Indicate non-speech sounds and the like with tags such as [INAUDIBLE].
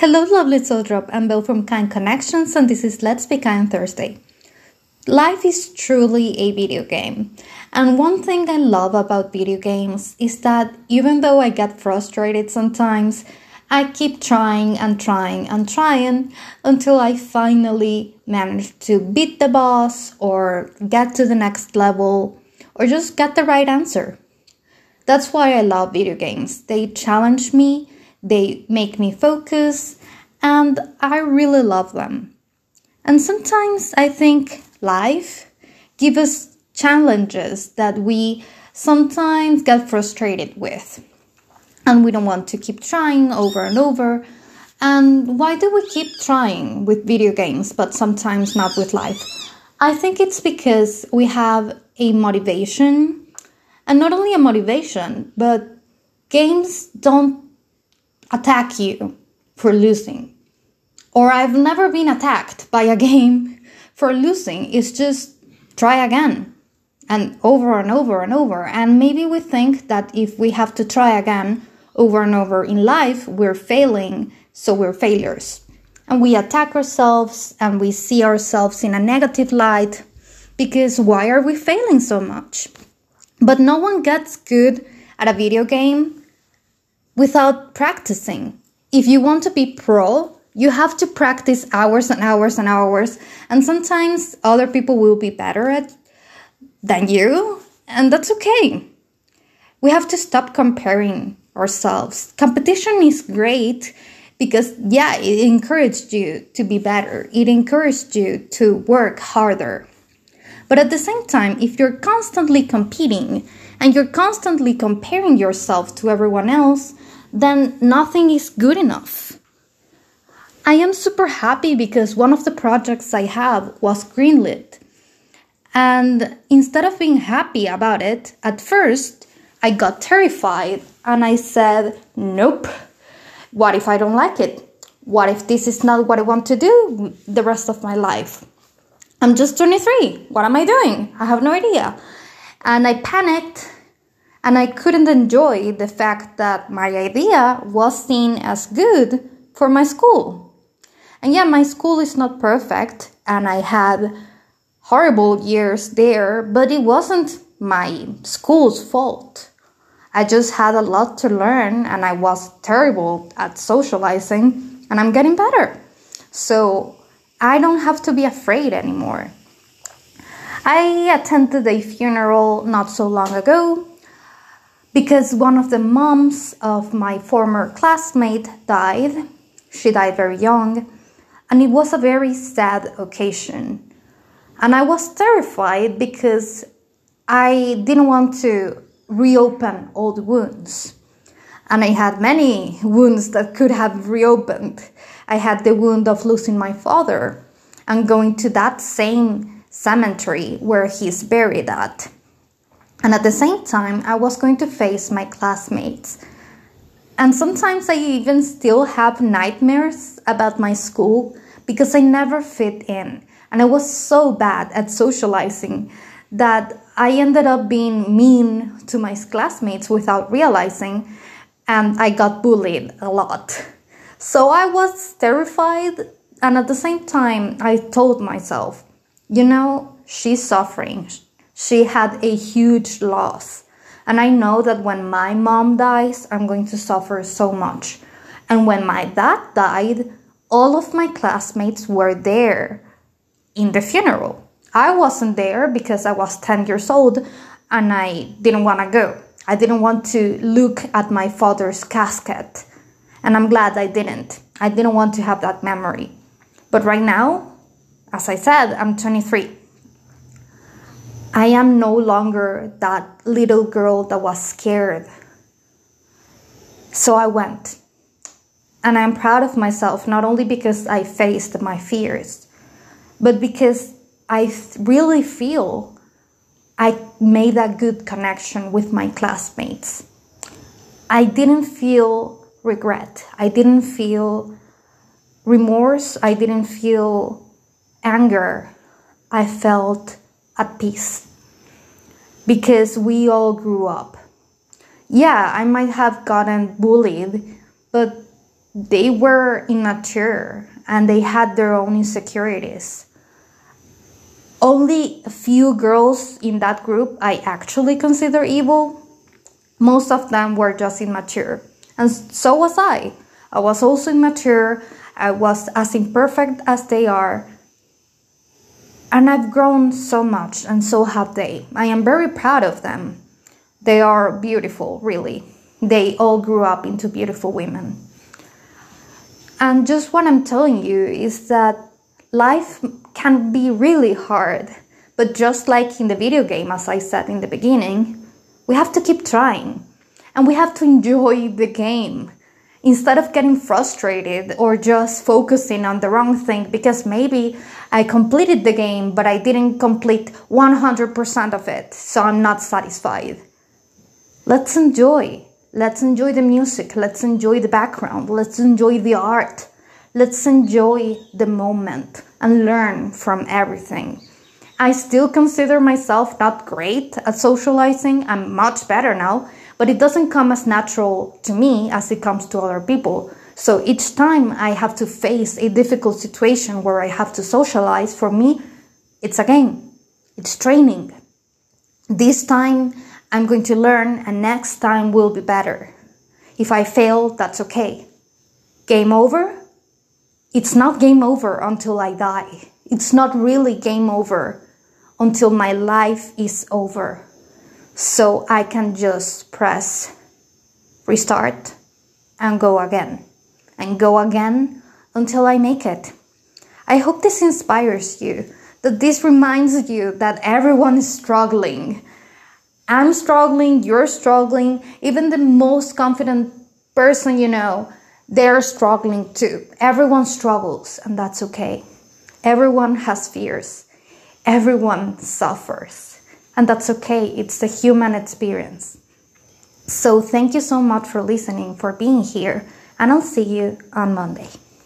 Hello, lovely soul drop. I'm Bill from Kind Connections, and this is Let's Be Kind Thursday. Life is truly a video game. And one thing I love about video games is that even though I get frustrated sometimes, I keep trying and trying and trying until I finally manage to beat the boss or get to the next level or just get the right answer. That's why I love video games. They challenge me they make me focus, and I really love them. And sometimes I think life gives us challenges that we sometimes get frustrated with. And we don't want to keep trying over and over. And why do we keep trying with video games, but sometimes not with life? I think it's because we have a motivation, and not only a motivation, but games don't attack you for losing. Or I've never been attacked by a [LAUGHS] game for losing. It's just try again and over and over and over. And maybe we think that if we have to try again over and over in life, we're failing, so we're failures. And we attack ourselves and we see ourselves in a negative light because why are we failing so much? But no one gets good at a video game without practicing. If you want to be pro, you have to practice hours and hours and hours, and sometimes other people will be better at than you, and that's okay. We have to stop comparing ourselves. Competition is great because yeah, it encouraged you to be better. It encouraged you to work harder. But at the same time, if you're constantly competing and you're constantly comparing yourself to everyone else, then nothing is good enough. I am super happy because one of the projects I have was greenlit. And instead of being happy about it, at first I got terrified and I said, Nope. What if I don't like it? What if this is not what I want to do the rest of my life? I'm just 23. What am I doing? I have no idea. And I panicked and I couldn't enjoy the fact that my idea was seen as good for my school. And yeah, my school is not perfect, and I had horrible years there, but it wasn't my school's fault. I just had a lot to learn, and I was terrible at socializing, and I'm getting better. So I don't have to be afraid anymore. I attended a funeral not so long ago because one of the moms of my former classmate died. She died very young, and it was a very sad occasion. And I was terrified because I didn't want to reopen old wounds. And I had many wounds that could have reopened. I had the wound of losing my father and going to that same cemetery where he's buried at. And at the same time, I was going to face my classmates. And sometimes I even still have nightmares about my school because I never fit in. And I was so bad at socializing that I ended up being mean to my classmates without realizing, and I got bullied a lot. So I was terrified, and at the same time, I told myself, you know, she's suffering she had a huge loss. And I know that when my mom dies, I'm going to suffer so much. And when my dad died, all of my classmates were there in the funeral. I wasn't there because I was 10 years old and I didn't want to go. I didn't want to look at my father's casket. And I'm glad I didn't. I didn't want to have that memory. But right now, as I said, I'm 23. I am no longer that little girl that was scared. So I went. And I'm proud of myself, not only because I faced my fears, but because I really feel I made a good connection with my classmates. I didn't feel regret. I didn't feel remorse. I didn't feel anger. I felt at peace because we all grew up. Yeah, I might have gotten bullied, but they were immature and they had their own insecurities. Only a few girls in that group I actually consider evil. Most of them were just immature. And so was I. I was also immature. I was as imperfect as they are. And I've grown so much, and so have they. I am very proud of them. They are beautiful, really. They all grew up into beautiful women. And just what I'm telling you is that life can be really hard. But just like in the video game, as I said in the beginning, we have to keep trying and we have to enjoy the game instead of getting frustrated or just focusing on the wrong thing because maybe I completed the game but I didn't complete 100% of it, so I'm not satisfied. Let's enjoy. Let's enjoy the music. Let's enjoy the background. Let's enjoy the art. Let's enjoy the moment and learn from everything. I still consider myself not great at socializing. I'm much better now, but it doesn't come as natural to me as it comes to other people. So each time I have to face a difficult situation where I have to socialize, for me, it's a game. It's training. This time I'm going to learn, and next time will be better. If I fail, that's okay. Game over? It's not game over until I die. It's not really game over until my life is over. So I can just press restart and go again and go again until I make it. I hope this inspires you, that this reminds you that everyone is struggling I'm struggling, you're struggling, even the most confident person you know, they're struggling too. Everyone struggles, and that's okay. Everyone has fears, everyone suffers, and that's okay. It's the human experience. So, thank you so much for listening, for being here, and I'll see you on Monday.